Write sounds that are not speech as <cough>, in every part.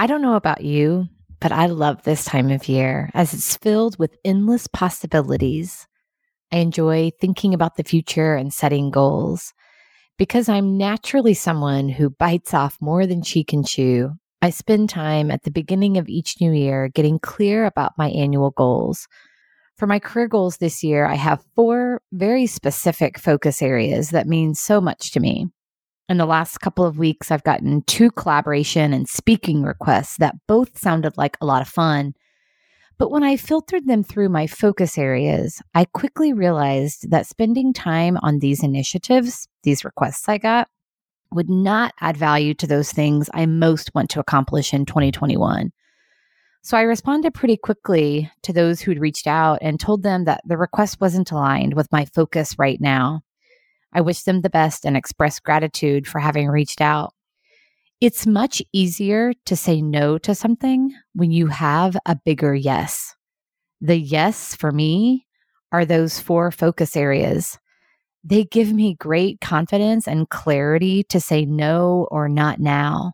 I don't know about you, but I love this time of year as it's filled with endless possibilities. I enjoy thinking about the future and setting goals. Because I'm naturally someone who bites off more than she can chew, I spend time at the beginning of each new year getting clear about my annual goals. For my career goals this year, I have four very specific focus areas that mean so much to me. In the last couple of weeks, I've gotten two collaboration and speaking requests that both sounded like a lot of fun. But when I filtered them through my focus areas, I quickly realized that spending time on these initiatives, these requests I got, would not add value to those things I most want to accomplish in 2021. So I responded pretty quickly to those who'd reached out and told them that the request wasn't aligned with my focus right now. I wish them the best and express gratitude for having reached out. It's much easier to say no to something when you have a bigger yes. The yes for me are those four focus areas. They give me great confidence and clarity to say no or not now.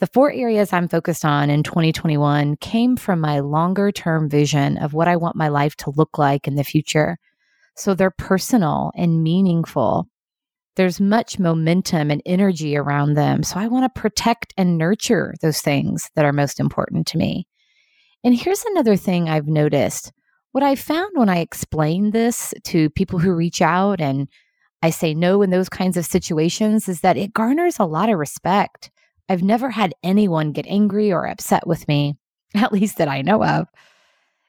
The four areas I'm focused on in 2021 came from my longer term vision of what I want my life to look like in the future. So they're personal and meaningful. There's much momentum and energy around them. So I want to protect and nurture those things that are most important to me. And here's another thing I've noticed. What I found when I explain this to people who reach out and I say no in those kinds of situations is that it garners a lot of respect. I've never had anyone get angry or upset with me, <laughs> at least that I know of.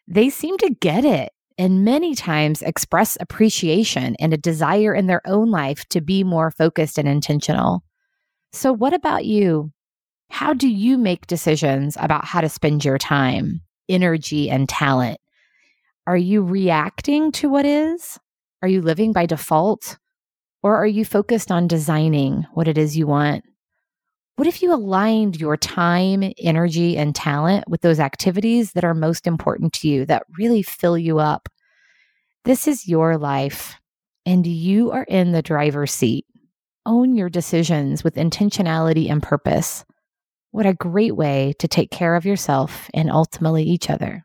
They seem to get it and many times express appreciation and a desire in their own life to be more focused and intentional. So, what about you? How do you make decisions about how to spend your time, energy, and talent? Are you reacting to what is? Are you living by default? Or are you focused on designing what it is you want? What if you aligned your time, energy, and talent with those activities that are most important to you, that really fill you up? This is your life, and you are in the driver's seat. Own your decisions with intentionality and purpose. What a great way to take care of yourself and ultimately each other.